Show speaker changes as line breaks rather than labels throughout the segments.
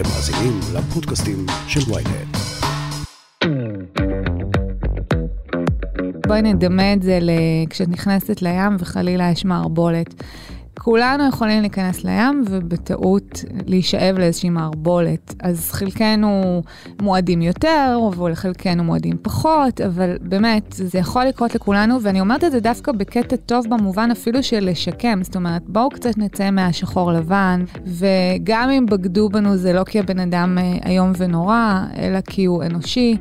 אתם מאזינים לפודקאסטים של ויינט.
בואי נדמה את זה כשאת נכנסת לים וחלילה יש מערבולת. כולנו יכולים להיכנס לים ובטעות להישאב לאיזושהי מערבולת. אז חלקנו מועדים יותר, ולחלקנו מועדים פחות, אבל באמת, זה יכול לקרות לכולנו, ואני אומרת את זה דווקא בקטע טוב במובן אפילו של לשקם. זאת אומרת, בואו קצת נצא מהשחור לבן, וגם אם בגדו בנו זה לא כי הבן אדם אה, איום ונורא, אלא כי הוא אנושי.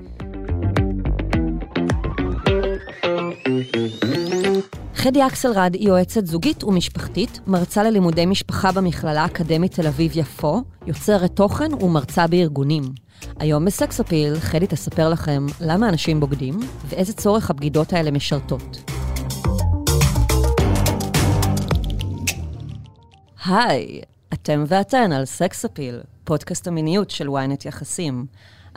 חדי אקסלרד היא יועצת זוגית ומשפחתית, מרצה ללימודי משפחה במכללה האקדמית תל אביב-יפו, יוצרת תוכן ומרצה בארגונים. היום בסקס אפיל, חדי תספר לכם למה אנשים בוגדים ואיזה צורך הבגידות האלה משרתות. היי, אתם ואתן על סקס אפיל, פודקאסט המיניות של ynet יחסים.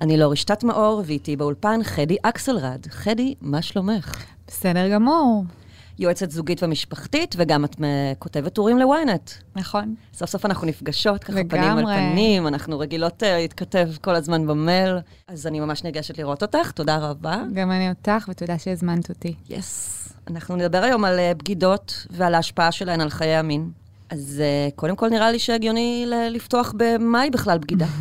אני לא רשתת מאור, ואיתי באולפן חדי אקסלרד. חדי, מה שלומך?
בסדר גמור.
יועצת זוגית ומשפחתית, וגם את כותבת טורים לוויינט.
נכון.
סוף סוף אנחנו נפגשות, ככה לגמרי. פנים על פנים, אנחנו רגילות uh, להתכתב כל הזמן במייל, אז אני ממש נרגשת לראות אותך, תודה רבה.
גם אני אותך, ותודה שהזמנת אותי.
יס. Yes. אנחנו נדבר היום על uh, בגידות ועל ההשפעה שלהן על חיי המין. אז uh, קודם כל נראה לי שהגיוני לפתוח במהי בכלל בגידה.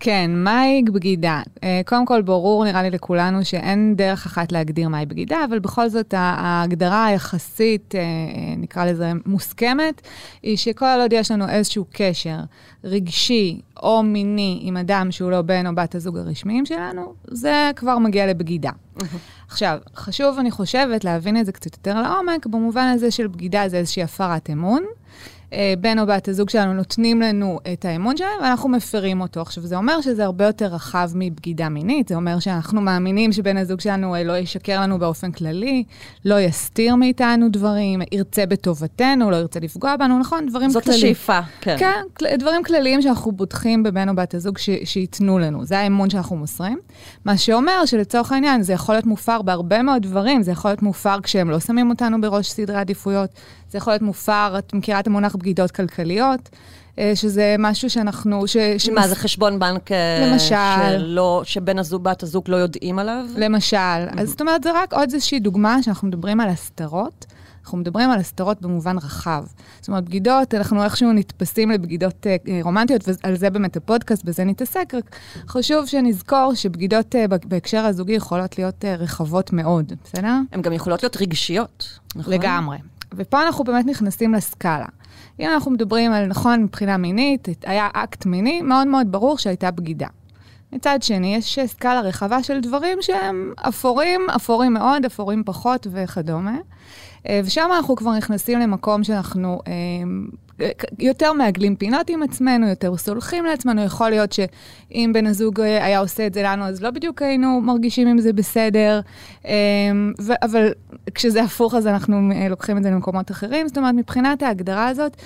כן, מהי בגידה? Uh, קודם כל, ברור נראה לי לכולנו שאין דרך אחת להגדיר מהי בגידה, אבל בכל זאת ההגדרה היחסית, uh, נקרא לזה מוסכמת, היא שכל עוד יש לנו איזשהו קשר רגשי או מיני עם אדם שהוא לא בן או בת הזוג הרשמיים שלנו, זה כבר מגיע לבגידה. עכשיו, חשוב, אני חושבת, להבין את זה קצת יותר לעומק, במובן הזה של בגידה זה איזושהי הפרת אמון. אה, בן או בת הזוג שלנו נותנים לנו את האמון שלהם, ואנחנו מפרים אותו. עכשיו, זה אומר שזה הרבה יותר רחב מבגידה מינית, זה אומר שאנחנו מאמינים שבן הזוג שלנו אה, לא ישקר לנו באופן כללי, לא יסתיר מאיתנו דברים, ירצה בטובתנו, לא ירצה לפגוע בנו, נכון? דברים
זאת
כלליים.
זאת השאיפה, כן.
כן, דברים כלליים שאנחנו בוטחים בבן או בת הזוג ש- שייתנו לנו. זה האמון שאנחנו מוסרים. מה שאומר שלצורך העניין, זה יכול להיות מופר בהרבה מאוד דברים, זה יכול להיות מופר כשהם לא שמים אותנו בראש סדרי עדיפויות, זה יכול להיות מופר, את מכירה את המונח בגידות כלכליות, אה, שזה משהו שאנחנו... ש,
ש... מה, זה חשבון בנק
אה, למשל,
שלא, שבן הזוג, בת הזוג לא יודעים עליו?
למשל. Mm-hmm. אז זאת אומרת, זה רק עוד איזושהי דוגמה שאנחנו מדברים על הסתרות. אנחנו מדברים על הסתרות במובן רחב. זאת אומרת, בגידות, אנחנו איכשהו נתפסים לבגידות אה, רומנטיות, ועל זה באמת הפודקאסט, בזה נתעסק, רק חשוב שנזכור שבגידות אה, בהקשר הזוגי יכולות להיות אה, רחבות מאוד, בסדר?
הן גם יכולות להיות רגשיות, נכון?
לגמרי. ופה אנחנו באמת נכנסים לסקאלה. אם אנחנו מדברים על, נכון, מבחינה מינית, היה אקט מיני, מאוד מאוד ברור שהייתה בגידה. מצד שני, יש סקאלה רחבה של דברים שהם אפורים, אפורים מאוד, אפורים פחות וכדומה. אה, ושם אנחנו כבר נכנסים למקום שאנחנו אה, יותר מעגלים פינות עם עצמנו, יותר סולחים לעצמנו. יכול להיות שאם בן הזוג היה עושה את זה לנו, אז לא בדיוק היינו מרגישים עם זה בסדר. אה, אבל כשזה הפוך, אז אנחנו לוקחים את זה למקומות אחרים. זאת אומרת, מבחינת ההגדרה הזאת,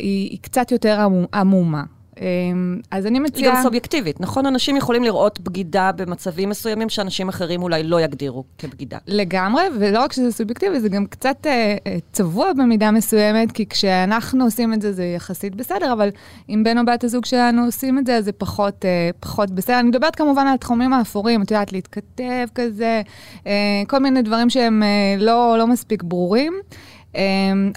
היא קצת יותר עמומה.
אמ, אז אני מציעה... היא גם סובייקטיבית, נכון? אנשים יכולים לראות בגידה במצבים מסוימים שאנשים אחרים אולי לא יגדירו כבגידה.
לגמרי, ולא רק שזה סובייקטיבי, זה גם קצת אה, אה, צבוע במידה מסוימת, כי כשאנחנו עושים את זה, זה יחסית בסדר, אבל אם בן או בת הזוג שלנו עושים את זה, אז זה פחות, אה, פחות בסדר. אני מדברת כמובן על התחומים האפורים, את יודעת, להתכתב כזה, אה, כל מיני דברים שהם אה, לא, לא מספיק ברורים. Um,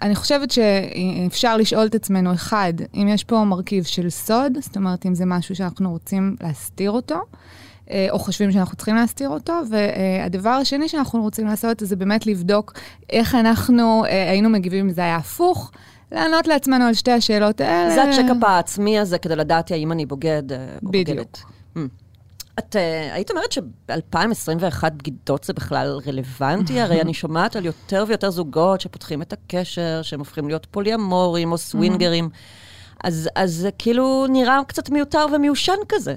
אני חושבת שאפשר לשאול את עצמנו, אחד, אם יש פה מרכיב של סוד, זאת אומרת, אם זה משהו שאנחנו רוצים להסתיר אותו, uh, או חושבים שאנחנו צריכים להסתיר אותו, והדבר השני שאנחנו רוצים לעשות זה באמת לבדוק איך אנחנו uh, היינו מגיבים אם זה היה הפוך. לענות לעצמנו על שתי השאלות האלה.
זה הצ'קאפ העצמי הזה כדי לדעת האם אני בוגד או בוגדת. בדיוק. את uh, היית אומרת שב-2021 בגידות זה בכלל רלוונטי? הרי אני שומעת על יותר ויותר זוגות שפותחים את הקשר, שהם הופכים להיות פוליאמורים או סווינגרים. אז, אז זה כאילו נראה קצת מיותר ומיושן כזה.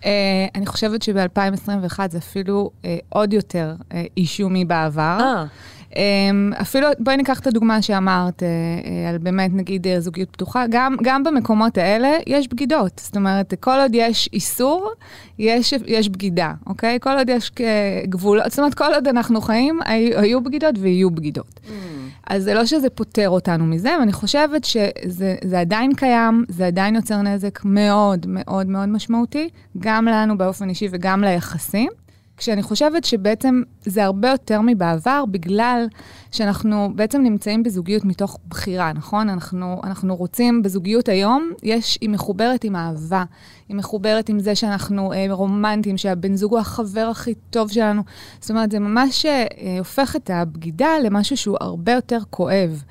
Uh, אני חושבת שב-2021 זה אפילו uh, עוד יותר uh, אישומי בעבר. Uh. אמ, אפילו, בואי ניקח את הדוגמה שאמרת, אה, אה, על באמת, נגיד, אה, זוגיות פתוחה, גם, גם במקומות האלה יש בגידות. זאת אומרת, כל עוד יש איסור, יש, יש בגידה, אוקיי? כל עוד יש גבולות, זאת אומרת, כל עוד אנחנו חיים, היו, היו בגידות ויהיו בגידות. Mm. אז זה לא שזה פוטר אותנו מזה, ואני חושבת שזה עדיין קיים, זה עדיין יוצר נזק מאוד מאוד מאוד משמעותי, גם לנו באופן אישי וגם ליחסים. כשאני חושבת שבעצם זה הרבה יותר מבעבר, בגלל שאנחנו בעצם נמצאים בזוגיות מתוך בחירה, נכון? אנחנו, אנחנו רוצים, בזוגיות היום, יש, היא מחוברת עם אהבה, היא מחוברת עם זה שאנחנו אה, רומנטיים, שהבן זוג הוא החבר הכי טוב שלנו. זאת אומרת, זה ממש אה, הופך את הבגידה למשהו שהוא הרבה יותר כואב.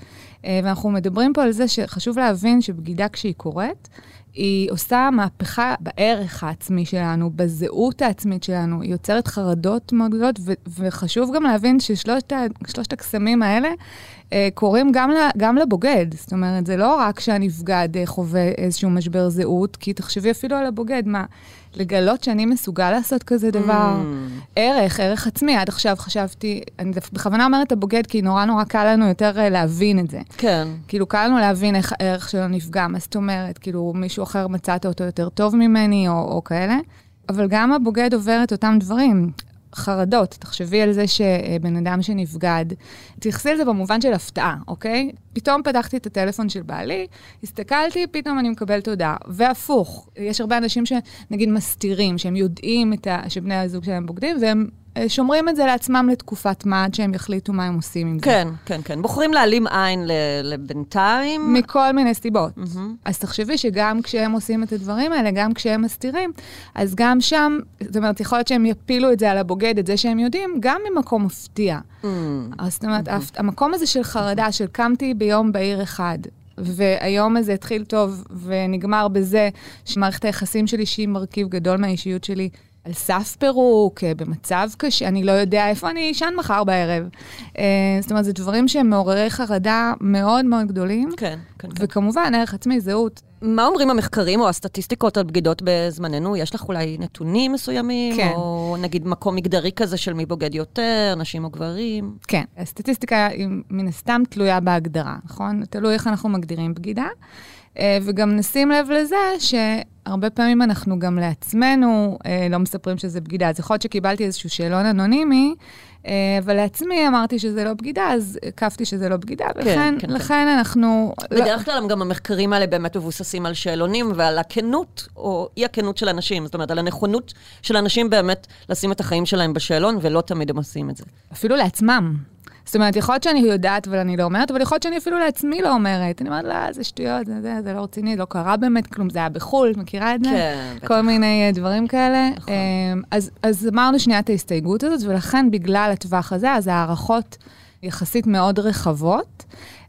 אה, ואנחנו מדברים פה על זה שחשוב להבין שבגידה כשהיא קורית, היא עושה מהפכה בערך העצמי שלנו, בזהות העצמית שלנו, היא יוצרת חרדות מאוד גדולות, ו- וחשוב גם להבין ששלושת הקסמים האלה אה, קורים גם, גם לבוגד. זאת אומרת, זה לא רק שהנפגד אה, חווה איזשהו משבר זהות, כי תחשבי אפילו על הבוגד, מה, לגלות שאני מסוגל לעשות כזה דבר, mm. ערך, ערך עצמי. עד עכשיו חשבתי, אני בכוונה אומרת הבוגד, כי נורא נורא קל לנו יותר אה, להבין את זה.
כן.
כאילו, קל לנו להבין איך הערך שלו נפגע, מה זאת אומרת, כאילו, מישהו אחר מצאת אותו יותר טוב ממני, או, או כאלה. אבל גם הבוגד עובר את אותם דברים. חרדות. תחשבי על זה שבן אדם שנבגד, תייחסי על זה במובן של הפתעה, אוקיי? פתאום פתחתי את הטלפון של בעלי, הסתכלתי, פתאום אני מקבלת הודעה. והפוך, יש הרבה אנשים שנגיד מסתירים, שהם יודעים ה... שבני הזוג שלהם בוגדים, והם שומרים את זה לעצמם לתקופת מה, עד שהם יחליטו מה הם עושים עם
כן, זה. כן, כן, כן. בוחרים להעלים עין לבינתיים.
מכל מיני סיבות. Mm-hmm. אז תחשבי שגם כשהם עושים את הדברים האלה, גם כשהם מסתירים, אז גם שם, זאת אומרת, יכול להיות שהם יפילו את זה על הבוגד, את זה שהם יודעים, גם ממקום מפתיע. Mm-hmm. אז זאת אומרת, mm-hmm. המקום הזה של חרדה, של קמתי ביום בהיר אחד, והיום הזה התחיל טוב ונגמר בזה שמערכת היחסים שלי, שהיא מרכיב גדול מהאישיות שלי, על סף פירוק, אה, במצב קשה, אני לא יודע איפה אני אשן מחר בערב. אה, זאת אומרת, זה דברים שהם מעוררי חרדה מאוד מאוד גדולים.
כן, כן.
כן. וכמובן, ערך עצמי, זהות.
מה אומרים המחקרים או הסטטיסטיקות על בגידות בזמננו? יש לך אולי נתונים מסוימים?
כן.
או נגיד מקום מגדרי כזה של מי בוגד יותר, נשים או גברים?
כן, הסטטיסטיקה היא מן הסתם תלויה בהגדרה, נכון? תלוי איך אנחנו מגדירים בגידה. אה, וגם נשים לב לזה שהרבה פעמים אנחנו גם לעצמנו אה, לא מספרים שזה בגידה. אז יכול להיות שקיבלתי איזשהו שאלון אנונימי, אה, אבל לעצמי אמרתי שזה לא בגידה, אז הקפתי שזה לא בגידה, כן, ולכן כן, לכן כן. אנחנו...
בדרך כלל גם המחקרים האלה באמת מבוססים על שאלונים ועל הכנות או אי-הכנות של אנשים. זאת אומרת, על הנכונות של אנשים באמת לשים את החיים שלהם בשאלון, ולא תמיד הם עושים את זה.
אפילו לעצמם. זאת אומרת, יכול להיות שאני יודעת אבל אני לא אומרת, אבל יכול להיות שאני אפילו לעצמי לא אומרת. אני אומרת, לא, זה שטויות, זה, זה, זה לא רציני, לא קרה באמת כלום, זה היה בחו"ל, את מכירה את זה?
כן,
בטח. כל מיני uh, דברים כאלה. נכון. Um, אז, אז אמרנו שנייה את ההסתייגות הזאת, ולכן בגלל הטווח הזה, אז הערכות יחסית מאוד רחבות.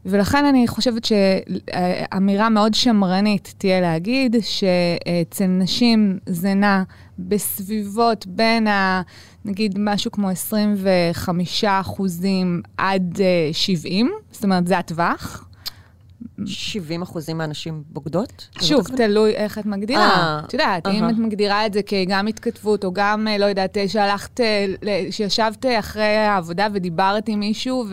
ולכן אני חושבת שאמירה מאוד שמרנית תהיה להגיד שאצל נשים זה נע בסביבות בין ה... נגיד משהו כמו 25 אחוזים עד 70, אה, זאת אומרת, זה הטווח.
70 אחוזים מהנשים בוגדות?
שוב, תלוי איך את מגדירה. אה, את יודעת, אם את מגדירה את זה כגם התכתבות, או גם, אה, לא יודעת, שהלכת, שישבת אחרי העבודה ודיברת עם מישהו,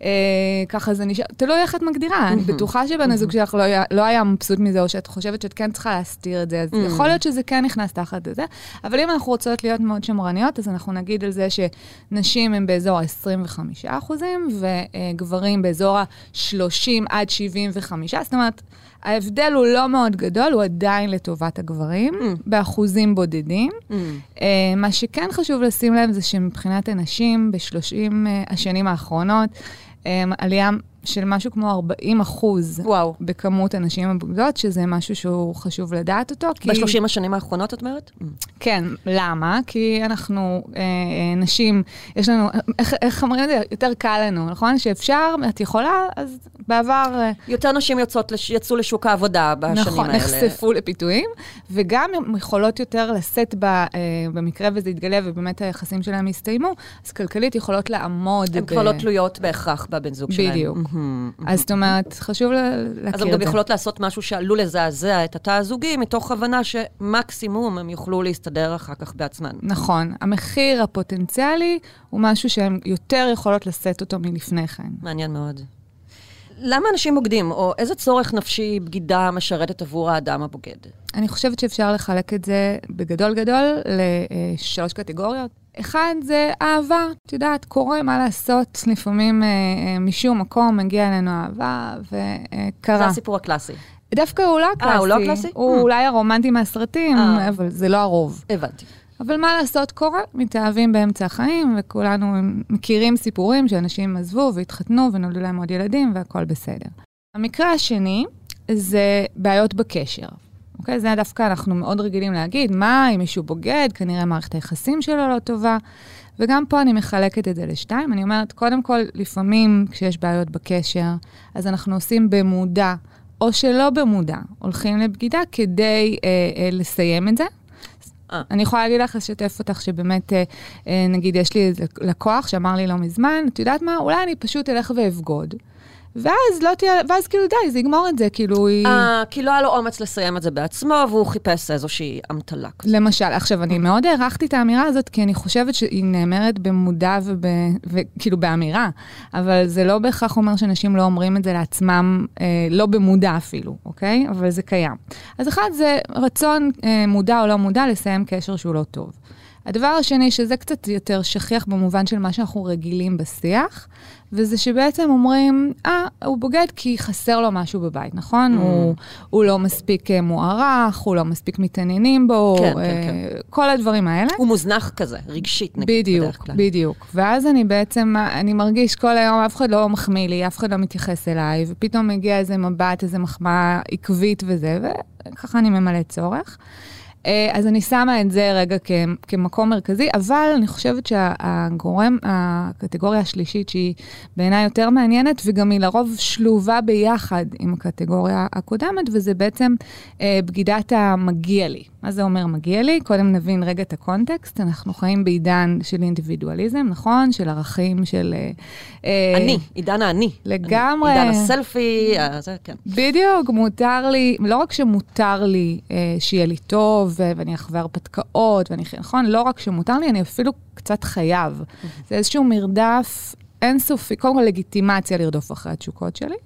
וככה זה נשאר, תלוי איך את מגדירה. אני בטוחה שבן הזוג שלך לא, לא היה מבסוט מזה, או שאת חושבת שאת כן צריכה להסתיר את זה, אז יכול להיות שזה כן נכנס תחת זה. אבל אם אנחנו רוצות להיות מאוד שמרניות, אז אנחנו נגיד על זה שנשים הן באזור ה-25 אחוזים, וגברים באזור ה-30 עד 70 75, זאת אומרת, ההבדל הוא לא מאוד גדול, הוא עדיין לטובת הגברים, mm. באחוזים בודדים. Mm. Uh, מה שכן חשוב לשים לב זה שמבחינת הנשים, ב-30 uh, השנים האחרונות, עלייה של משהו כמו 40 אחוז
וואו.
בכמות הנשים הבוגדות, שזה משהו שהוא חשוב לדעת אותו.
כי... ב-30 השנים האחרונות, את אומרת?
כן, למה? כי אנחנו אה, אה, נשים, יש לנו, איך, איך אומרים את זה? יותר קל לנו, נכון? שאפשר, את יכולה, אז בעבר... אה,
יותר נשים יוצאות, יצאו לשוק העבודה בשנים
נכון,
האלה.
נכון, נחשפו לפיתויים, וגם יכולות יותר לשאת ב, אה, במקרה וזה יתגלה, ובאמת היחסים שלהם יסתיימו, אז כלכלית יכולות לעמוד.
הן ב... כבר לא תלויות בהכרח בבן זוג
שלהם. בדיוק. אז זאת אומרת, חשוב להכיר את זה.
אז הן גם יכולות לעשות משהו שעלול לזעזע את התא הזוגי, מתוך הבנה שמקסימום הם יוכלו להסתדר אחר כך בעצמן.
נכון. המחיר הפוטנציאלי הוא משהו שהן יותר יכולות לשאת אותו מלפני כן.
מעניין מאוד. למה אנשים בוגדים, או איזה צורך נפשי בגידה משרתת עבור האדם הבוגד?
אני חושבת שאפשר לחלק את זה בגדול גדול לשלוש קטגוריות. אחד זה אהבה, את יודעת, קורה מה לעשות, לפעמים אה, אה, משום מקום מגיע אלינו אהבה, וקרה.
זה הסיפור הקלאסי.
דווקא הוא לא הקלאסי.
אה, הוא לא הקלאסי?
הוא
Hmm.
אולי הרומנטי מהסרטים,
אה.
אבל זה לא הרוב.
הבנתי.
אבל מה לעשות, קורה, מתאהבים באמצע החיים, וכולנו מכירים סיפורים שאנשים עזבו והתחתנו ונולדו להם עוד ילדים והכל בסדר. המקרה השני זה בעיות בקשר. אוקיי? זה דווקא אנחנו מאוד רגילים להגיד, מה, אם מישהו בוגד, כנראה מערכת היחסים שלו לא טובה. וגם פה אני מחלקת את זה לשתיים. אני אומרת, קודם כל, לפעמים כשיש בעיות בקשר, אז אנחנו עושים במודע, או שלא במודע, הולכים לבגידה כדי אה, אה, לסיים את זה.
אה.
אני יכולה להגיד לך, לשתף אותך שבאמת, אה, אה, נגיד, יש לי איזה לקוח שאמר לי לא מזמן, את יודעת מה, אולי אני פשוט אלך ואבגוד. ואז לא תהיה, ואז כאילו די, זה יגמור את זה, כאילו היא...
אה, כי לא היה לו אומץ לסיים את זה בעצמו, והוא חיפש איזושהי אמתלה כזאת.
למשל, עכשיו, אני מאוד הערכתי את האמירה הזאת, כי אני חושבת שהיא נאמרת במודע וב... וכאילו באמירה, אבל זה לא בהכרח אומר שאנשים לא אומרים את זה לעצמם, אה, לא במודע אפילו, אוקיי? אבל זה קיים. אז אחד זה רצון אה, מודע או לא מודע לסיים קשר שהוא לא טוב. הדבר השני, שזה קצת יותר שכיח במובן של מה שאנחנו רגילים בשיח, וזה שבעצם אומרים, אה, הוא בוגד כי חסר לו משהו בבית, נכון?
Mm.
הוא, הוא לא מספיק אה, מוערך, הוא לא מספיק מתעניינים בו,
כן, כן,
אה, כל הדברים האלה.
הוא מוזנח כזה, רגשית נגיד,
בדיוק,
בדרך כלל.
בדיוק. ואז אני בעצם, אני מרגיש כל היום, אף אחד לא מחמיא לי, אף אחד לא מתייחס אליי, ופתאום מגיע איזה מבט, איזה מחמאה עקבית וזה, וככה אני ממלא צורך. אה, אז אני שמה את זה רגע כ- כמקום מרכזי, אבל אני חושבת שהגורם, הקטגוריה השלישית, שהיא בעיניי יותר מעניינת, וגם היא לרוב שלובה ביחד עם הקטגוריה הקודמת, וזה בעצם אה, בגידת המגיע לי. מה זה אומר מגיע לי? קודם נבין רגע את הקונטקסט. אנחנו חיים בעידן של אינדיבידואליזם, נכון? של ערכים של... אה, אה,
אני, עידן האני.
לגמרי.
עידן הסלפי, אה, זה, כן.
בדיוק, מותר לי, לא רק שמותר לי אה, שיהיה לי טוב ו- ואני אחווה הרפתקאות, ואני, נכון? לא רק שמותר לי, אני אפילו קצת חייב. זה איזשהו מרדף אינסופי, קודם כל לגיטימציה לרדוף אחרי התשוקות שלי.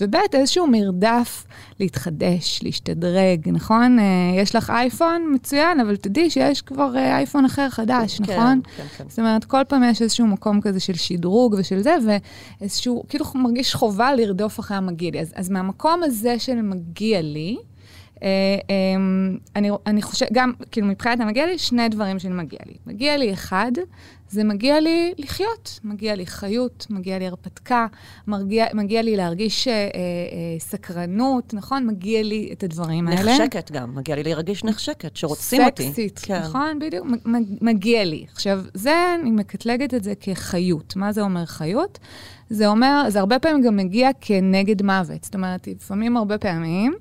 וב' איזשהו מרדף להתחדש, להשתדרג, נכון? אה, יש לך אייפון, מצוין, אבל תדעי שיש כבר אה, אייפון אחר חדש,
כן,
נכון?
כן, כן.
זאת אומרת, כל פעם יש איזשהו מקום כזה של שדרוג ושל זה, ואיזשהו, כאילו מרגיש חובה לרדוף אחרי המגיע לי. אז, אז מהמקום הזה של מגיע לי, אני, אני חושבת, גם, כאילו, מבחינת המגיע לי, שני דברים של מגיע לי. מגיע לי אחד, זה מגיע לי לחיות, מגיע לי חיות, מגיע לי הרפתקה, מגיע, מגיע לי להרגיש אה, אה, סקרנות, נכון? מגיע לי את הדברים האלה.
נחשקת גם, מגיע לי להרגיש נחשקת, שרוצים אותי.
סקסית,
כן.
נכון? בדיוק, מגיע לי. עכשיו, זה, אני מקטלגת את זה כחיות. מה זה אומר חיות? זה אומר, זה הרבה פעמים גם מגיע כנגד מוות. זאת אומרת, לפעמים, הרבה פעמים,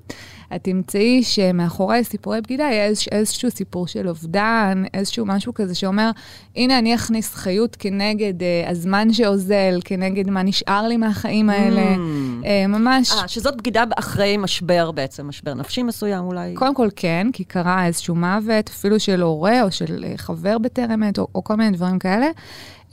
את תמצאי שמאחורי סיפורי בגידה יש איזשהו סיפור של אובדן, איזשהו משהו כזה שאומר, הנה, אני אכניס חיות כנגד אה, הזמן שאוזל, כנגד מה נשאר לי מהחיים האלה.
Mm.
אה, ממש...
אה, שזאת בגידה אחרי משבר בעצם, משבר נפשי מסוים אולי.
קודם כל כן, כי קרה איזשהו מוות, אפילו של הורה או של אה, חבר בטרם עת, או, או כל מיני דברים כאלה.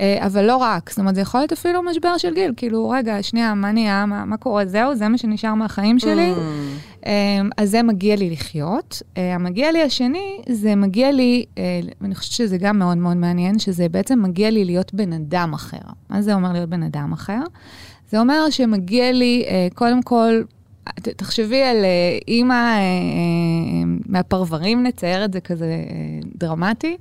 אה, אבל לא רק, זאת אומרת, זה יכול להיות אפילו משבר של גיל, כאילו, רגע, שנייה, מה נהיה, מה, מה קורה, זהו, זה מה שנשאר מהחיים שלי.
Mm.
אה, אז זה מגיע לי לחיות. אה, המגיע לי השני, זה מגיע לי, אה, ואני חושבת שזה גם מאוד מאוד מעניין, שזה בעצם מגיע לי להיות בן אדם אחר. מה זה אומר להיות בן אדם אחר? זה אומר שמגיע לי, אה, קודם כל, תחשבי על אימא מהפרברים, נצייר את זה כזה דרמטי.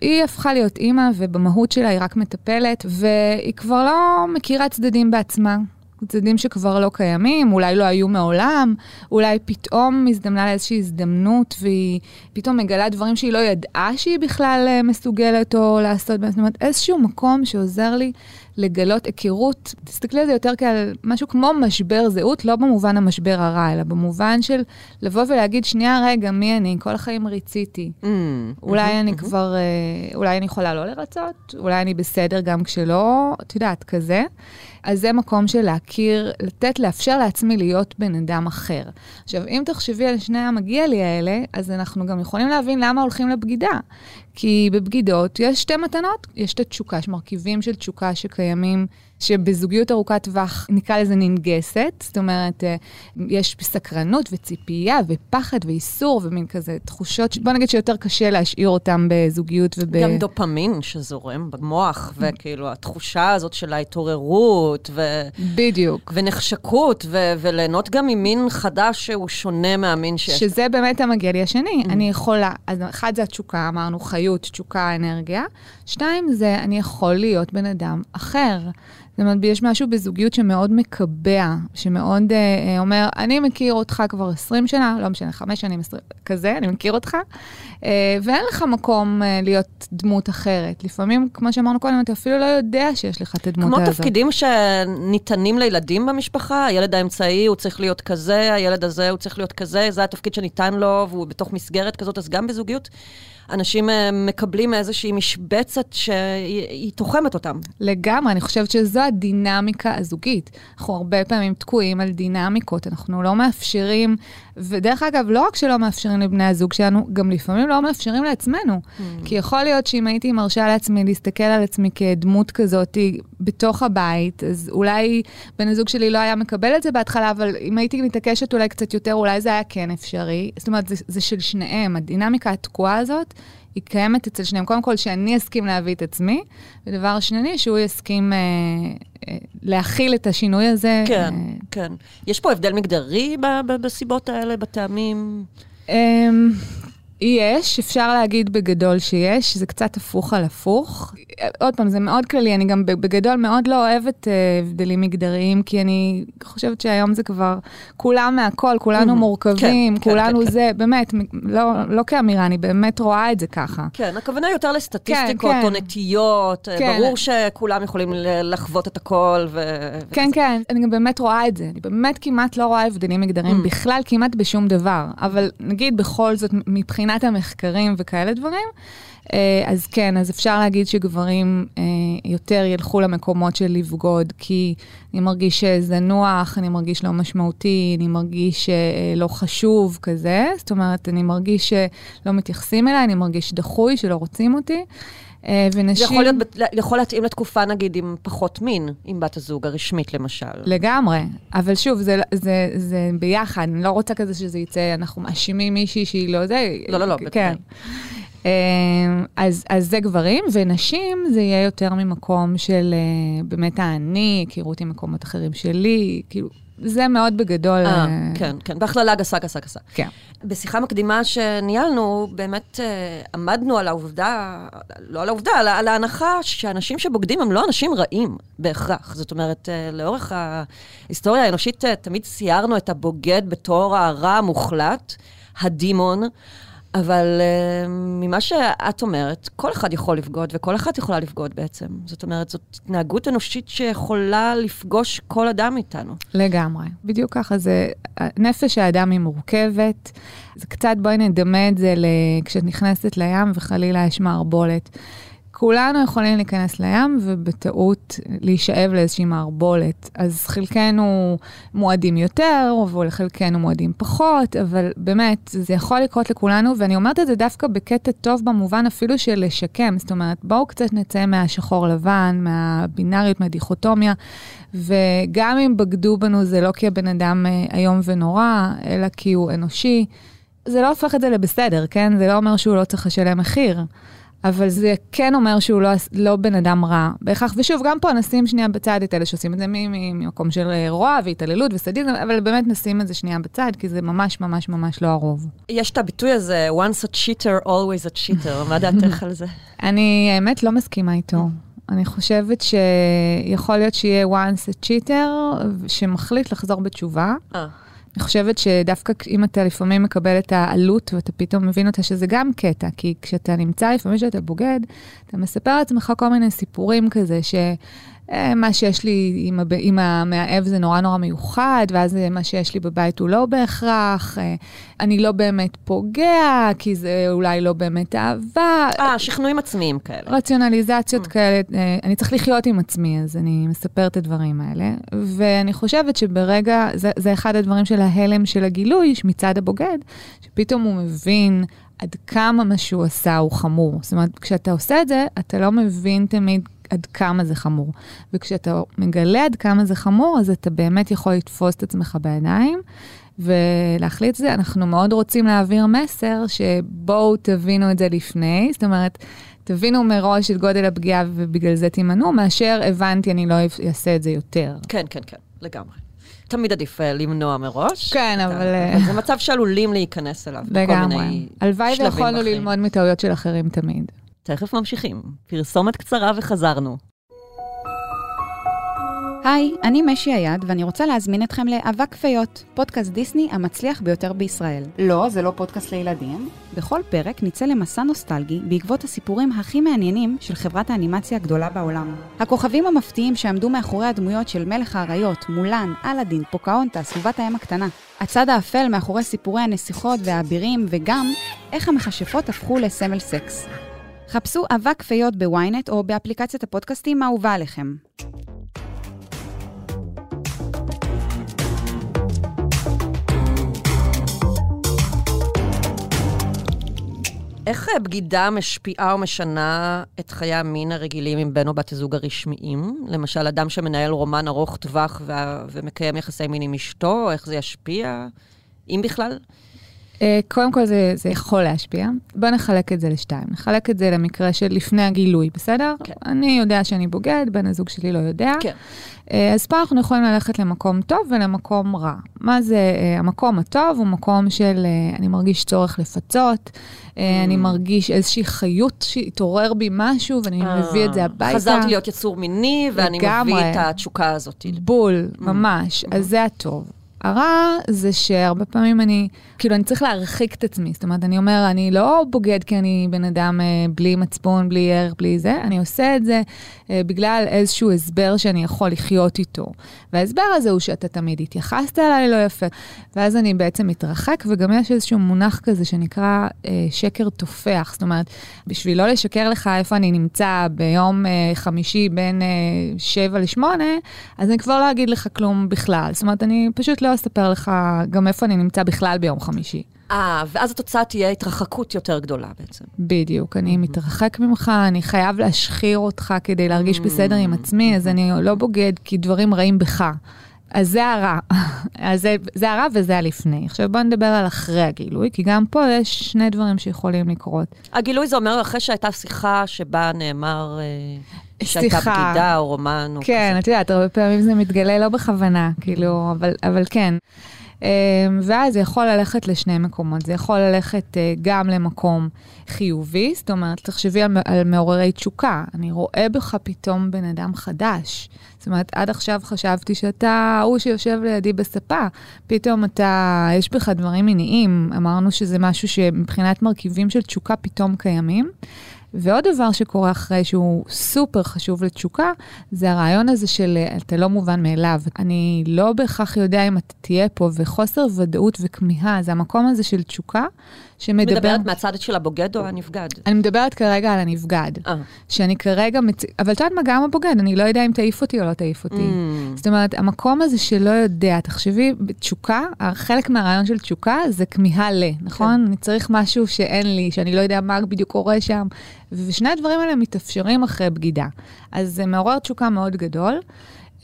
היא הפכה להיות אימא, ובמהות שלה היא רק מטפלת, והיא כבר לא מכירה צדדים בעצמה. צדדים שכבר לא קיימים, אולי לא היו מעולם, אולי פתאום הזדמנה לה איזושהי הזדמנות, והיא פתאום מגלה דברים שהיא לא ידעה שהיא בכלל אה, מסוגלת או לעשות. זאת אומרת, איזשהו מקום שעוזר לי לגלות היכרות, תסתכלי על זה יותר כעל משהו כמו משבר זהות, לא במובן המשבר הרע, אלא במובן של לבוא ולהגיד, שנייה, רגע, מי אני? כל החיים ריציתי.
Mm.
אולי אני כבר, אה, אולי אני יכולה לא לרצות, אולי אני בסדר גם כשלא, את יודעת, כזה. אז זה מקום של להכיר, לתת, לאפשר לעצמי להיות בן אדם אחר. עכשיו, אם תחשבי על שני המגיע לי האלה, אז אנחנו גם יכולים להבין למה הולכים לבגידה. כי בבגידות יש שתי מתנות, יש את התשוקה, יש מרכיבים של תשוקה שקיימים שבזוגיות ארוכת טווח, נקרא לזה ננגסת, זאת אומרת, אה, יש סקרנות וציפייה ופחד ואיסור ומין כזה תחושות, בוא נגיד שיותר קשה להשאיר אותם בזוגיות וב...
גם דופמין שזורם במוח, וכאילו התחושה הזאת של ההתעוררות, ו...
בדיוק.
ונחשקות, ו- וליהנות גם ממין חדש שהוא שונה מהמין שיש.
שזה באמת המגיע לי השני, mm. אני יכולה. אז אחד זה התשוקה, אמרנו חיות, תשוקה, אנרגיה. שתיים זה אני יכול להיות בן אדם אחר. זאת אומרת, יש משהו בזוגיות שמאוד מקבע, שמאוד אה, אה אומר, אני מכיר אותך כבר 20 שנה, לא משנה, 5 שנים, 20, כזה, אני מכיר אותך, אה, ואין לך מקום אה, להיות דמות אחרת. לפעמים, כמו שאמרנו קודם, אתה אפילו לא יודע שיש לך את הדמות
כמו
הזאת.
כמו תפקידים שניתנים לילדים במשפחה, הילד האמצעי הוא צריך להיות כזה, הילד הזה הוא צריך להיות כזה, זה התפקיד שניתן לו, והוא בתוך מסגרת כזאת, אז גם בזוגיות. אנשים אה, מקבלים איזושהי משבצת שהיא תוחמת אותם.
לגמרי, אני חושבת שזו הדינמיקה הזוגית. אנחנו הרבה פעמים תקועים על דינמיקות, אנחנו לא מאפשרים, ודרך אגב, לא רק שלא מאפשרים לבני הזוג שלנו, גם לפעמים לא מאפשרים לעצמנו. Mm. כי יכול להיות שאם הייתי מרשה לעצמי להסתכל על עצמי כדמות כזאת בתוך הבית, אז אולי בן הזוג שלי לא היה מקבל את זה בהתחלה, אבל אם הייתי מתעקשת אולי קצת יותר, אולי זה היה כן אפשרי. זאת אומרת, זה, זה של שניהם, הדינמיקה התקועה הזאת. היא קיימת אצל שניהם. קודם כל, שאני אסכים להביא את עצמי, ודבר שני, שהוא יסכים אה, אה, להכיל את השינוי הזה.
כן, אה, כן. יש פה הבדל מגדרי בסיבות האלה, בטעמים?
אה, יש, אפשר להגיד בגדול שיש, זה קצת הפוך על הפוך. עוד פעם, זה מאוד כללי, אני גם בגדול מאוד לא אוהבת uh, הבדלים מגדריים, כי אני חושבת שהיום זה כבר כולם מהכל, כולנו mm-hmm. מורכבים, כן, כולנו כן, כן, זה, כן. באמת, לא, לא כאמירה, אני באמת רואה את זה ככה.
כן, הכוונה יותר לסטטיסטיקות כן, כן. או נטיות, אה, כן. ברור שכולם יכולים לחוות את הכל. ו...
כן, וכזה. כן, אני גם באמת רואה את זה. אני באמת כמעט לא רואה הבדלים מגדריים mm. בכלל, כמעט בשום דבר. אבל נגיד בכל זאת, מבחינת... מבחינת המחקרים וכאלה דברים, אה, אז כן, אז אפשר להגיד שגברים אה, יותר ילכו למקומות של לבגוד, כי אני מרגיש שזה נוח, אני מרגיש לא משמעותי, אני מרגיש אה, לא חשוב כזה, זאת אומרת, אני מרגיש שלא מתייחסים אליי, אני מרגיש דחוי, שלא רוצים אותי.
ונשים... זה יכול, להיות, יכול להתאים לתקופה, נגיד, עם פחות מין, עם בת הזוג הרשמית, למשל.
לגמרי. אבל שוב, זה, זה, זה ביחד, אני לא רוצה כזה שזה יצא, אנחנו מאשימים מישהי שהיא לא זה.
לא, לא, לא,
כן. אז, אז זה גברים, ונשים זה יהיה יותר ממקום של באמת האני, היכרות עם מקומות אחרים שלי, כאילו, זה מאוד בגדול.
אה, כן, כן, בהכללה גסה, גסה, גסה.
כן.
בשיחה מקדימה שניהלנו, באמת אה, עמדנו על העובדה, לא על העובדה, על, על ההנחה שאנשים שבוגדים הם לא אנשים רעים בהכרח. זאת אומרת, אה, לאורך ההיסטוריה האנושית תמיד ציירנו את הבוגד בתור הרע המוחלט, הדימון. אבל uh, ממה שאת אומרת, כל אחד יכול לבגוד, וכל אחת יכולה לבגוד בעצם. זאת אומרת, זאת התנהגות אנושית שיכולה לפגוש כל אדם איתנו.
לגמרי. בדיוק ככה, זה... נפש האדם היא מורכבת. זה קצת, בואי נדמה את זה כשאת נכנסת לים וחלילה יש מערבולת. כולנו יכולים להיכנס לים ובטעות להישאב לאיזושהי מערבולת. אז חלקנו מועדים יותר, ולחלקנו מועדים פחות, אבל באמת, זה יכול לקרות לכולנו, ואני אומרת את זה דווקא בקטע טוב במובן אפילו של לשקם. זאת אומרת, בואו קצת נצא מהשחור לבן, מהבינאריות, מהדיכוטומיה, וגם אם בגדו בנו זה לא כי הבן אדם אה, איום ונורא, אלא כי הוא אנושי. זה לא הופך את זה לבסדר, כן? זה לא אומר שהוא לא צריך לשלם מחיר. אבל זה כן אומר שהוא לא, לא בן אדם רע בהכרח. ושוב, גם פה נשים שנייה בצד את אלה שעושים את זה ממקום של רוע והתעללות וסדיזם, אבל באמת נשים את זה שנייה בצד, כי זה ממש ממש ממש לא הרוב.
יש את הביטוי הזה, once a cheater, always a cheater, מה דעתך על זה?
אני האמת לא מסכימה איתו. אני חושבת שיכול להיות שיהיה once a cheater שמחליט לחזור בתשובה. אני חושבת שדווקא אם אתה לפעמים מקבל את העלות ואתה פתאום מבין אותה, שזה גם קטע, כי כשאתה נמצא, לפעמים כשאתה בוגד, אתה מספר לעצמך כל מיני סיפורים כזה, ש... אה, מה שיש לי עם, הב... עם המאהב זה נורא נורא מיוחד, ואז אה, מה שיש לי בבית הוא לא בהכרח. אה, אני לא באמת פוגע, כי זה אולי לא באמת אהבה.
אה, שכנועים עצמיים כאלה.
רציונליזציות mm. כאלה. אני צריך לחיות עם עצמי, אז אני מספר את הדברים האלה. ואני חושבת שברגע, זה, זה אחד הדברים של ההלם של הגילוי מצד הבוגד, שפתאום הוא מבין עד כמה מה שהוא עשה הוא חמור. זאת אומרת, כשאתה עושה את זה, אתה לא מבין תמיד עד כמה זה חמור. וכשאתה מגלה עד כמה זה חמור, אז אתה באמת יכול לתפוס את עצמך בידיים. ולהחליט את זה, אנחנו מאוד רוצים להעביר מסר שבואו תבינו את זה לפני, זאת אומרת, תבינו מראש את גודל הפגיעה ובגלל זה תימנעו, מאשר הבנתי, אני לא אעשה את זה יותר.
כן, כן, כן, לגמרי. תמיד עדיף אה, למנוע מראש.
כן, אבל...
אה, אבל זה מצב שעלולים להיכנס אליו.
לגמרי. הלוואי ויכולנו ללמוד מטעויות של אחרים תמיד.
תכף ממשיכים. פרסומת קצרה וחזרנו.
היי, אני משי היד, ואני רוצה להזמין אתכם לאבק פיות, פודקאסט דיסני המצליח ביותר בישראל.
לא, זה לא פודקאסט לילדים.
בכל פרק נצא למסע נוסטלגי בעקבות הסיפורים הכי מעניינים של חברת האנימציה הגדולה בעולם. הכוכבים המפתיעים שעמדו מאחורי הדמויות של מלך האריות, מולן, אלאדין, פוקהונטס ובת הים הקטנה. הצד האפל מאחורי סיפורי הנסיכות והאבירים, וגם איך המכשפות הפכו לסמל סקס. חפשו אבק פיות ב ynet או באפליקציית הפודקאסטים האהובה עליכם.
איך אה, בגידה משפיעה או משנה את חיי המין הרגילים עם בן או בת הזוג הרשמיים? למשל, אדם שמנהל רומן ארוך טווח ו- ומקיים יחסי מין עם אשתו, איך זה ישפיע, אם בכלל?
אה, קודם כל זה, זה יכול להשפיע. בוא נחלק את זה לשתיים. נחלק את זה למקרה של לפני הגילוי, בסדר? כן. אני יודע שאני בוגד, בן הזוג שלי לא יודע.
כן.
אה, אז פה אנחנו יכולים ללכת למקום טוב ולמקום רע. מה זה, אה, המקום הטוב הוא מקום של אני מרגיש צורך לפצות, mm. אני מרגיש איזושהי חיות שהתעורר בי משהו ואני מביא את זה הביתה.
חזרתי להיות יצור מיני ואני מביא את התשוקה הזאת.
בול, ממש. אז זה הטוב. הרע זה שהרבה פעמים אני, כאילו, אני צריך להרחיק את עצמי. זאת אומרת, אני אומר, אני לא בוגד כי אני בן אדם אה, בלי מצפון, בלי ערך, בלי זה, אני עושה את זה אה, בגלל איזשהו הסבר שאני יכול לחיות איתו. וההסבר הזה הוא שאתה תמיד התייחסת אליי לא יפה, ואז אני בעצם מתרחק, וגם יש איזשהו מונח כזה שנקרא אה, שקר תופח. זאת אומרת, בשביל לא לשקר לך איפה אני נמצא ביום אה, חמישי בין אה, 7 ל-8, אז אני כבר לא אגיד לך כלום בכלל. זאת אומרת, אני פשוט לא אספר לך גם איפה אני נמצא בכלל ביום חמישי.
אה, ואז התוצאה תהיה התרחקות יותר גדולה בעצם.
בדיוק, אני מתרחק ממך, אני חייב להשחיר אותך כדי להרגיש בסדר עם עצמי, אז אני לא בוגד כי דברים רעים בך. אז זה הרע. אז זה, זה הרע וזה הלפני. עכשיו בוא נדבר על אחרי הגילוי, כי גם פה יש שני דברים שיכולים לקרות.
הגילוי זה אומר אחרי שהייתה שיחה שבה נאמר... שהייתה בגידה או רומן או
כן, את יודעת, הרבה פעמים זה מתגלה לא בכוונה, כאילו, אבל, אבל כן. אמ, ואז זה יכול ללכת לשני מקומות. זה יכול ללכת אה, גם למקום חיובי, זאת אומרת, תחשבי על, על מעוררי תשוקה. אני רואה בך פתאום בן אדם חדש. זאת אומרת, עד עכשיו חשבתי שאתה ההוא שיושב לידי בספה, פתאום אתה, יש בך דברים מיניים. אמרנו שזה משהו שמבחינת מרכיבים של תשוקה פתאום קיימים. ועוד דבר שקורה אחרי שהוא סופר חשוב לתשוקה, זה הרעיון הזה של אתה לא מובן מאליו. אני לא בהכרח יודע אם אתה תהיה פה, וחוסר ודאות וכמיהה, זה המקום הזה של תשוקה, שמדבר...
מדברת מהצד של הבוגד או הנבגד?
אני מדברת כרגע על הנבגד. אה. שאני כרגע... מצ... אבל את יודעת מה, גם הבוגד, אני לא יודע אם תעיף אותי או לא תעיף אותי. Mm. זאת אומרת, המקום הזה שלא יודע, תחשבי, תשוקה, חלק מהרעיון של תשוקה זה כמיהה ל, נכון? כן. אני צריך משהו שאין לי, שאני לא יודע מה בדיוק קורה שם. ושני הדברים האלה מתאפשרים אחרי בגידה. אז זה מעורר תשוקה מאוד גדול.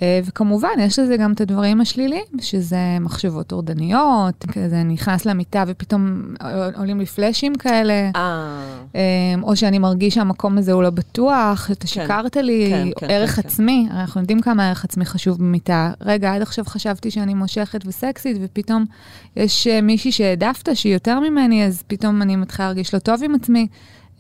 אה, וכמובן, יש לזה גם את הדברים השליליים, שזה מחשבות טורדניות, כזה נכנס למיטה ופתאום עולים לי פלאשים כאלה, אה. אה, או שאני מרגיש שהמקום הזה הוא לא בטוח, שאתה כן. שיקרת לי, כן, כן, ערך כן, כן. עצמי, כן. אנחנו יודעים כמה ערך עצמי חשוב במיטה. רגע, עד עכשיו חשבתי שאני מושכת וסקסית, ופתאום יש מישהי שהעדפת שהיא יותר ממני, אז פתאום אני מתחילה להרגיש לא טוב עם עצמי.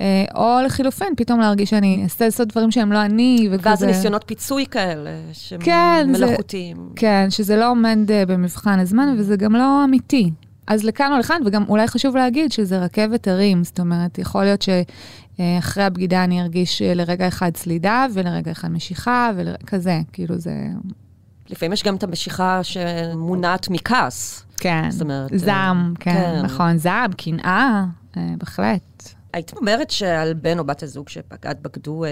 אה, או לחילופין, פתאום להרגיש שאני אעשה לעשות דברים שהם לא אני,
וכזה... ואז ניסיונות פיצוי כאלה, שהם כן, מלאכותיים.
זה, כן, שזה לא עומד uh, במבחן הזמן, וזה גם לא אמיתי. אז לכאן או לכאן, וגם אולי חשוב להגיד שזה רכבת הרים, זאת אומרת, יכול להיות שאחרי הבגידה אני ארגיש אה, לרגע אחד סלידה, ולרגע אחד משיכה, וכזה, כאילו זה...
לפעמים יש גם את המשיכה שמונעת מכעס.
כן, זעם, כן, כן, נכון, זעם, קנאה, בהחלט.
היית אומרת שעל בן או בת הזוג שפגעת בגדו אה,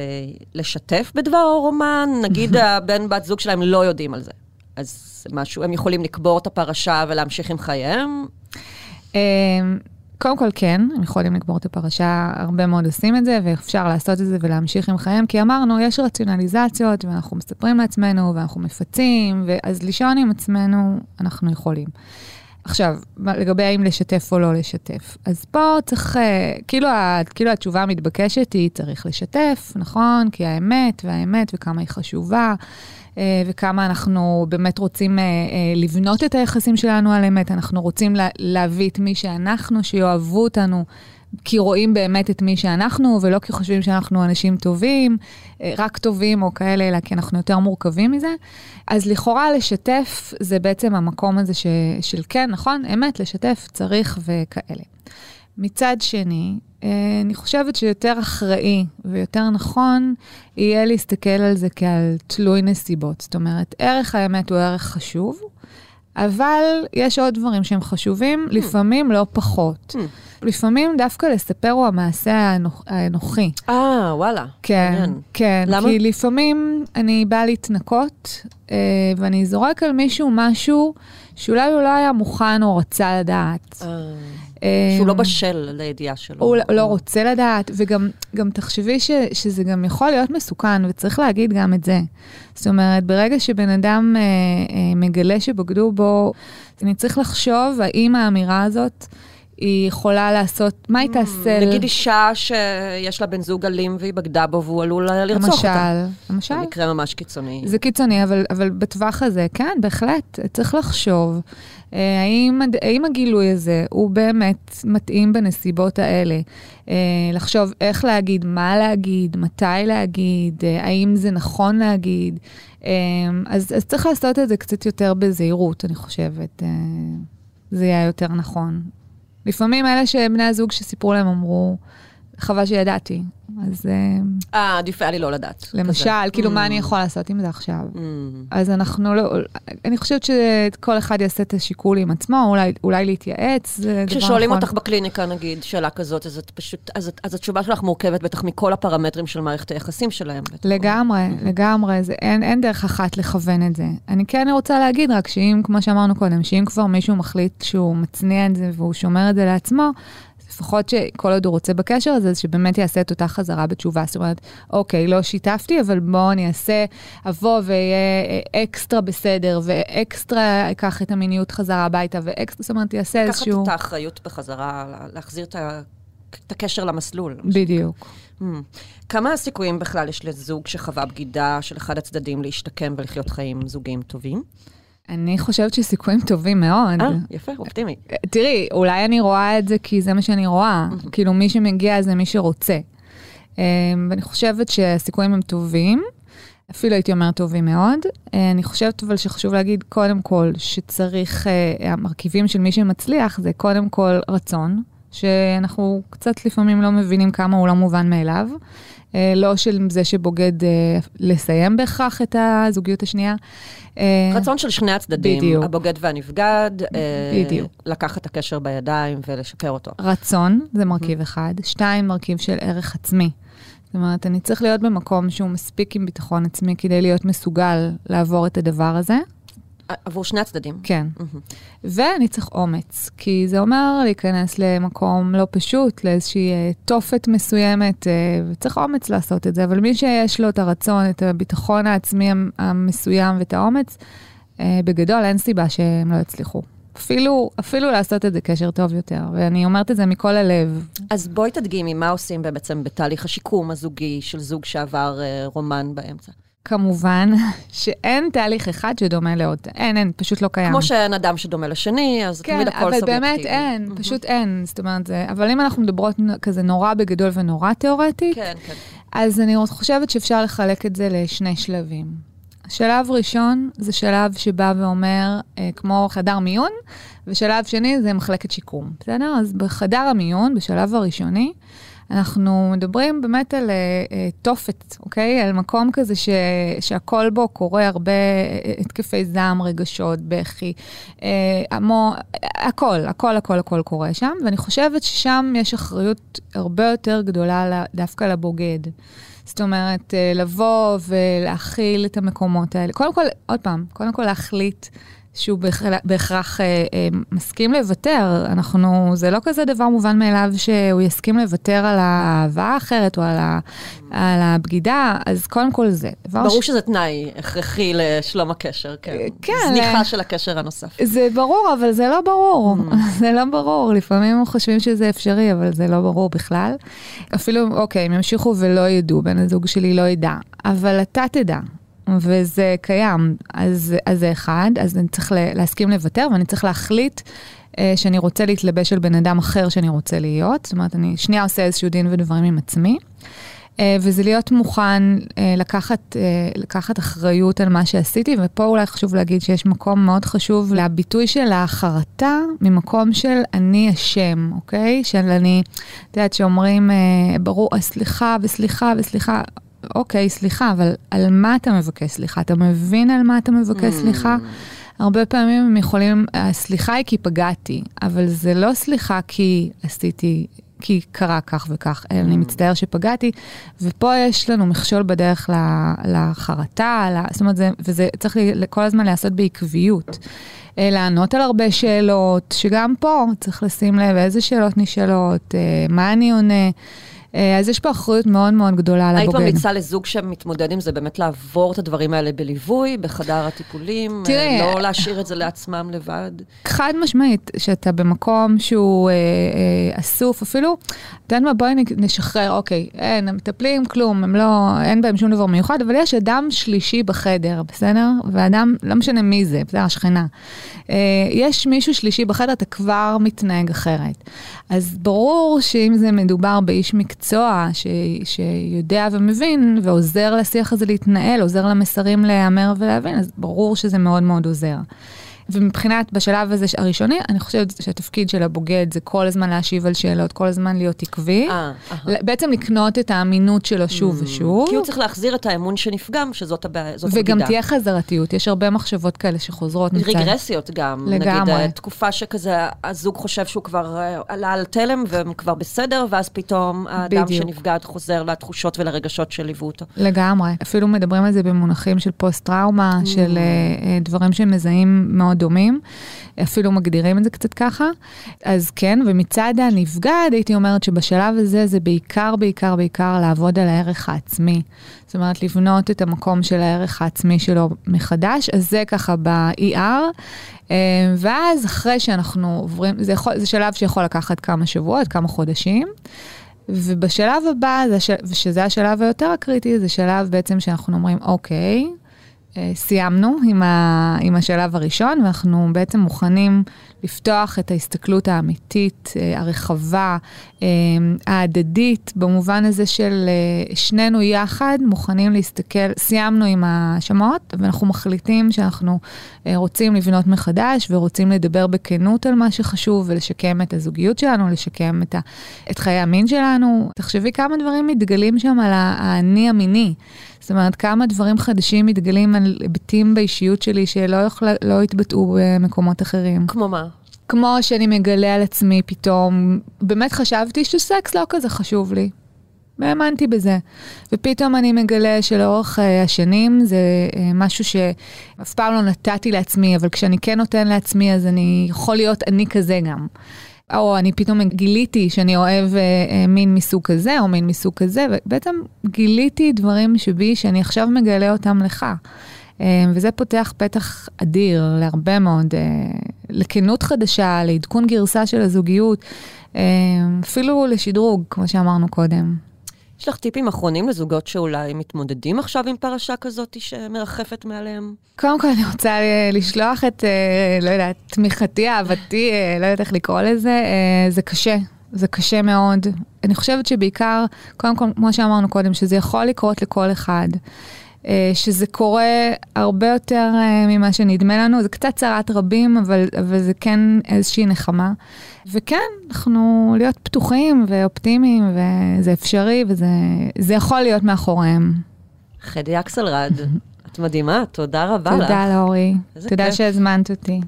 לשתף בדבר הרומן? נגיד הבן בת זוג שלהם לא יודעים על זה. אז משהו, הם יכולים לקבור את הפרשה ולהמשיך עם חייהם?
אמ, קודם כל כן, הם יכולים לקבור את הפרשה, הרבה מאוד עושים את זה, ואפשר לעשות את זה ולהמשיך עם חייהם, כי אמרנו, יש רציונליזציות, ואנחנו מספרים לעצמנו, ואנחנו מפצים, אז לישון עם עצמנו אנחנו יכולים. עכשיו, לגבי האם לשתף או לא לשתף. אז פה צריך, אה, כאילו, כאילו התשובה המתבקשת היא, צריך לשתף, נכון? כי האמת, והאמת, וכמה היא חשובה, אה, וכמה אנחנו באמת רוצים אה, לבנות את היחסים שלנו על אמת, אנחנו רוצים להביא את מי שאנחנו, שיאהבו אותנו. כי רואים באמת את מי שאנחנו, ולא כי חושבים שאנחנו אנשים טובים, רק טובים או כאלה, אלא כי אנחנו יותר מורכבים מזה. אז לכאורה לשתף זה בעצם המקום הזה ש, של כן, נכון, אמת, לשתף, צריך וכאלה. מצד שני, אה, אני חושבת שיותר אחראי ויותר נכון יהיה להסתכל על זה כעל תלוי נסיבות. זאת אומרת, ערך האמת הוא ערך חשוב, אבל יש עוד דברים שהם חשובים, hmm. לפעמים לא פחות. Hmm. לפעמים דווקא לספר הוא המעשה האנוכי.
אה, וואלה.
כן, מעניין. כן.
למה?
כי לפעמים אני באה להתנקות, אה, ואני זורק על מישהו משהו שאולי הוא לא היה מוכן או רצה לדעת.
אה. שהוא לא בשל לידיעה שלו.
הוא לא, לא רוצה לדעת, וגם תחשבי ש, שזה גם יכול להיות מסוכן, וצריך להגיד גם את זה. זאת אומרת, ברגע שבן אדם אה, אה, מגלה שבגדו בו, אני צריך לחשוב האם האמירה הזאת... היא יכולה לעשות, מה היא mm, תעשה?
נגיד אישה שיש לה בן זוג אלים והיא בגדה בו והוא עלול לרצוח
למשל,
אותה.
למשל.
זה מקרה ממש קיצוני.
זה קיצוני, אבל, אבל בטווח הזה, כן, בהחלט, צריך לחשוב. אה, האם, האם הגילוי הזה הוא באמת מתאים בנסיבות האלה? אה, לחשוב איך להגיד, מה להגיד, מתי להגיד, אה, האם זה נכון להגיד. אז, אז צריך לעשות את זה קצת יותר בזהירות, אני חושבת. זה יהיה יותר נכון. לפעמים אלה שבני הזוג שסיפרו להם אמרו, חבל שידעתי. אז...
אה, אה, עדיף היה לי לא לדעת.
למשל, כזה. כאילו, mm. מה אני יכול לעשות עם זה עכשיו? Mm. אז אנחנו לא... אני חושבת שכל אחד יעשה את השיקול עם עצמו, אולי, אולי להתייעץ, זה דבר נכון.
כששואלים אותך בקליניקה, נגיד, שאלה כזאת, אז את פשוט... אז, אז התשובה שלך מורכבת בטח מכל הפרמטרים של מערכת היחסים שלהם. בטח.
לגמרי, mm-hmm. לגמרי. זה, אין, אין דרך אחת לכוון את זה. אני כן רוצה להגיד רק שאם, כמו שאמרנו קודם, שאם כבר מישהו מחליט שהוא מצניע את זה והוא שומר את זה לעצמו, לפחות שכל עוד הוא רוצה בקשר הזה, שבאמת יעשה את אותה חזרה בתשובה. זאת אומרת, אוקיי, לא שיתפתי, אבל בואו אני אעשה, אבוא ואהיה אקסטרה בסדר, ואקסטרה אקח את המיניות חזרה הביתה, ואקסטרה, זאת אומרת, יעשה איזשהו...
לקחת את האחריות בחזרה, להחזיר את ה... את הקשר למסלול.
בדיוק.
Hmm. כמה הסיכויים בכלל יש לזוג שחווה בגידה של אחד הצדדים להשתקם ולחיות חיים זוגיים טובים?
אני חושבת שסיכויים טובים מאוד.
אה, יפה, אופטימי.
תראי, אולי אני רואה את זה כי זה מה שאני רואה. כאילו, מי שמגיע זה מי שרוצה. אמ, ואני חושבת שהסיכויים הם טובים, אפילו הייתי אומרת טובים מאוד. אה, אני חושבת אבל שחשוב להגיד קודם כל שצריך, אה, המרכיבים של מי שמצליח זה קודם כל רצון, שאנחנו קצת לפעמים לא מבינים כמה הוא לא מובן מאליו. אה, לא של זה שבוגד אה, לסיים בהכרח את הזוגיות השנייה.
אה, רצון של שני הצדדים, בדיוק. הבוגד והנבגד, בדיוק. לקחת את הקשר בידיים ולשפר אותו.
רצון, זה מרכיב אחד. שתיים, מרכיב של ערך עצמי. זאת אומרת, אני צריך להיות במקום שהוא מספיק עם ביטחון עצמי כדי להיות מסוגל לעבור את הדבר הזה.
עבור שני הצדדים.
כן. Mm-hmm. ואני צריך אומץ, כי זה אומר להיכנס למקום לא פשוט, לאיזושהי אה, תופת מסוימת, אה, וצריך אומץ לעשות את זה, אבל מי שיש לו את הרצון, את הביטחון העצמי המסוים ואת האומץ, אה, בגדול אין סיבה שהם לא יצליחו. אפילו, אפילו לעשות את זה קשר טוב יותר, ואני אומרת את זה מכל הלב.
אז בואי תדגימי, מה עושים בעצם בתהליך השיקום הזוגי של זוג שעבר רומן באמצע?
כמובן שאין תהליך אחד שדומה לעוד, אין, אין, פשוט לא קיים.
כמו שאין אדם שדומה לשני, אז
כן,
תמיד הכל סובייקטיבי.
כן, אבל באמת אין, mm-hmm. פשוט אין, זאת אומרת, זה, אבל אם אנחנו מדברות כזה נורא בגדול ונורא תיאורטית,
כן, כן.
אז אני חושבת שאפשר לחלק את זה לשני שלבים. שלב ראשון זה שלב שבא ואומר, אה, כמו חדר מיון, ושלב שני זה מחלקת שיקום, בסדר? אז בחדר המיון, בשלב הראשוני, אנחנו מדברים באמת על uh, תופת, אוקיי? על מקום כזה ש, שהכל בו קורה הרבה אה, התקפי זעם, רגשות, בכי, uh, המו, הכל, הכל, הכל, הכל קורה שם, ואני חושבת ששם יש אחריות הרבה יותר גדולה דווקא לבוגד. זאת אומרת, לבוא ולהכיל את המקומות האלה. קודם כל, עוד פעם, קודם כל להחליט שהוא בהכרח אה, אה, מסכים לוותר. אנחנו, זה לא כזה דבר מובן מאליו שהוא יסכים לוותר על האהבה האחרת או על, ה, על הבגידה, אז קודם כל זה.
ברור ש... שזה תנאי הכרחי לשלום הקשר, כן. כן. זניחה. של הקשר הנוסף.
זה ברור, אבל זה לא ברור. Mm. זה לא ברור. לפעמים חושבים שזה אפשרי, אבל זה לא ברור בכלל. אפילו, אוקיי, הם ימשיכו ולא ידעו, בן הזוג שלי לא ידע, אבל אתה תדע. וזה קיים. אז, אז זה אחד, אז אני צריך להסכים לוותר, ואני צריך להחליט אה, שאני רוצה להתלבש על בן אדם אחר שאני רוצה להיות. זאת אומרת, אני שנייה עושה איזשהו דין ודברים עם עצמי. אה, וזה להיות מוכן אה, לקחת, אה, לקחת אחריות על מה שעשיתי, ופה אולי חשוב להגיד שיש מקום מאוד חשוב לביטוי של החרטה ממקום של אני אשם, אוקיי? של אני, את יודעת, שאומרים, אה, ברור, סליחה וסליחה וסליחה, אוקיי, סליחה, אבל על מה אתה מבקש סליחה? אתה מבין על מה אתה מבקש סליחה? Mm. הרבה פעמים הם יכולים, הסליחה היא כי פגעתי, אבל זה לא סליחה כי עשיתי, כי קרה כך וכך, אלא אני mm. מצטער שפגעתי, ופה יש לנו מכשול בדרך לחרטה, זאת אומרת, זה, וזה צריך כל הזמן להיעשות בעקביות. אה, לענות על הרבה שאלות, שגם פה צריך לשים לב איזה שאלות נשאלות, אה, מה אני עונה. אה, אז יש פה אחריות מאוד מאוד גדולה על הבוגד.
היית ממליצה לזוג שמתמודד עם זה, באמת לעבור את הדברים האלה בליווי, בחדר הטיפולים? אה, תראה... לא להשאיר את זה לעצמם לבד?
חד משמעית, שאתה במקום שהוא אה, אה, אסוף, אפילו, אתה יודע מה, בואי נשחרר, אוקיי, אין, הם מטפלים, כלום, הם לא, אין בהם שום דבר מיוחד, אבל יש אדם שלישי בחדר, בסדר? ואדם, לא משנה מי זה, בסדר, השכנה. אה, יש מישהו שלישי בחדר, אתה כבר מתנהג אחרת. אז ברור שאם זה מדובר באיש מקצוע, מקצוע ש, שיודע ומבין ועוזר לשיח הזה להתנהל, עוזר למסרים להיאמר ולהבין, אז ברור שזה מאוד מאוד עוזר. ומבחינת, בשלב הזה הראשוני, אני חושבת שהתפקיד של הבוגד זה כל הזמן להשיב על שאלות, כל הזמן להיות עקבי. אה, בעצם לקנות את האמינות שלו שוב mm. ושוב.
כי הוא צריך להחזיר את האמון שנפגם, שזאת הבגידה.
וגם תהיה חזרתיות, יש הרבה מחשבות כאלה שחוזרות.
רגרסיות גם. לגמרי. נגיד, תקופה שכזה, הזוג חושב שהוא כבר אה, עלה על תלם והם כבר בסדר, ואז פתאום האדם שנפגע חוזר לתחושות ולרגשות שליוו אותו.
לגמרי. אפילו מדברים על זה במונחים של פוסט-טראומה, של uh, דברים שמזהים מאוד מאוד דומים, אפילו מגדירים את זה קצת ככה. אז כן, ומצד הנפגד, הייתי אומרת שבשלב הזה זה בעיקר, בעיקר, בעיקר לעבוד על הערך העצמי. זאת אומרת, לבנות את המקום של הערך העצמי שלו מחדש, אז זה ככה ב-ER. אה, ואז אחרי שאנחנו עוברים, זה, יכול, זה שלב שיכול לקחת כמה שבועות, כמה חודשים. ובשלב הבא, שזה השלב היותר הקריטי, זה שלב בעצם שאנחנו אומרים, אוקיי, סיימנו עם, ה, עם השלב הראשון, ואנחנו בעצם מוכנים לפתוח את ההסתכלות האמיתית, אה, הרחבה, אה, ההדדית, במובן הזה של שנינו יחד מוכנים להסתכל, סיימנו עם השמות, ואנחנו מחליטים שאנחנו רוצים לבנות מחדש ורוצים לדבר בכנות על מה שחשוב ולשקם את הזוגיות שלנו, לשקם את, ה, את חיי המין שלנו. תחשבי כמה דברים מתגלים שם על האני המיני. זאת אומרת, כמה דברים חדשים מתגלים על היבטים באישיות שלי שלא יוכל, לא התבטאו במקומות אחרים.
כמו מה?
כמו שאני מגלה על עצמי פתאום, באמת חשבתי שסקס לא כזה חשוב לי. והאמנתי בזה. ופתאום אני מגלה שלאורך uh, השנים זה uh, משהו שאף פעם לא נתתי לעצמי, אבל כשאני כן נותן לעצמי, אז אני יכול להיות אני כזה גם. או אני פתאום גיליתי שאני אוהב אה, אה, מין מסוג כזה, או מין מסוג כזה, ובעצם גיליתי דברים שבי שאני עכשיו מגלה אותם לך. אה, וזה פותח פתח אדיר להרבה מאוד, אה, לכנות חדשה, לעדכון גרסה של הזוגיות, אה, אפילו לשדרוג, כמו שאמרנו קודם.
יש לך טיפים אחרונים לזוגות שאולי מתמודדים עכשיו עם פרשה כזאת שמרחפת מעליהם?
קודם כל, אני רוצה אה, לשלוח את, אה, לא יודעת, תמיכתי, אהבתי, אה, לא יודעת איך לקרוא לזה, זה קשה. זה קשה מאוד. אני חושבת שבעיקר, קודם כל, כמו שאמרנו קודם, שזה יכול לקרות לכל אחד. שזה קורה הרבה יותר ממה שנדמה לנו, זה קצת צרת רבים, אבל, אבל זה כן איזושהי נחמה. וכן, אנחנו להיות פתוחים ואופטימיים, וזה אפשרי, וזה יכול להיות מאחוריהם.
חדי אקסלרד, את מדהימה, תודה רבה
תודה לך. תודה לאורי, תודה כיף. שהזמנת אותי.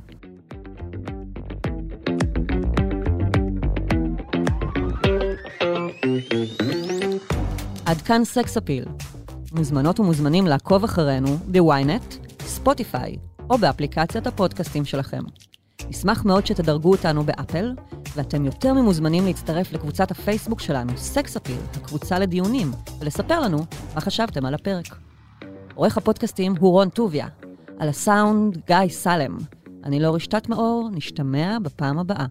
עד כאן סקס אפיל. מוזמנות ומוזמנים לעקוב אחרינו ב ynet, ספוטיפיי, או באפליקציית הפודקאסטים שלכם. נשמח מאוד שתדרגו אותנו באפל, ואתם יותר ממוזמנים להצטרף לקבוצת הפייסבוק שלנו, סקס אפיל, הקבוצה לדיונים, ולספר לנו מה חשבתם על הפרק. עורך הפודקאסטים הוא רון טוביה, על הסאונד גיא סלם. אני לא רשתת מאור, נשתמע בפעם הבאה.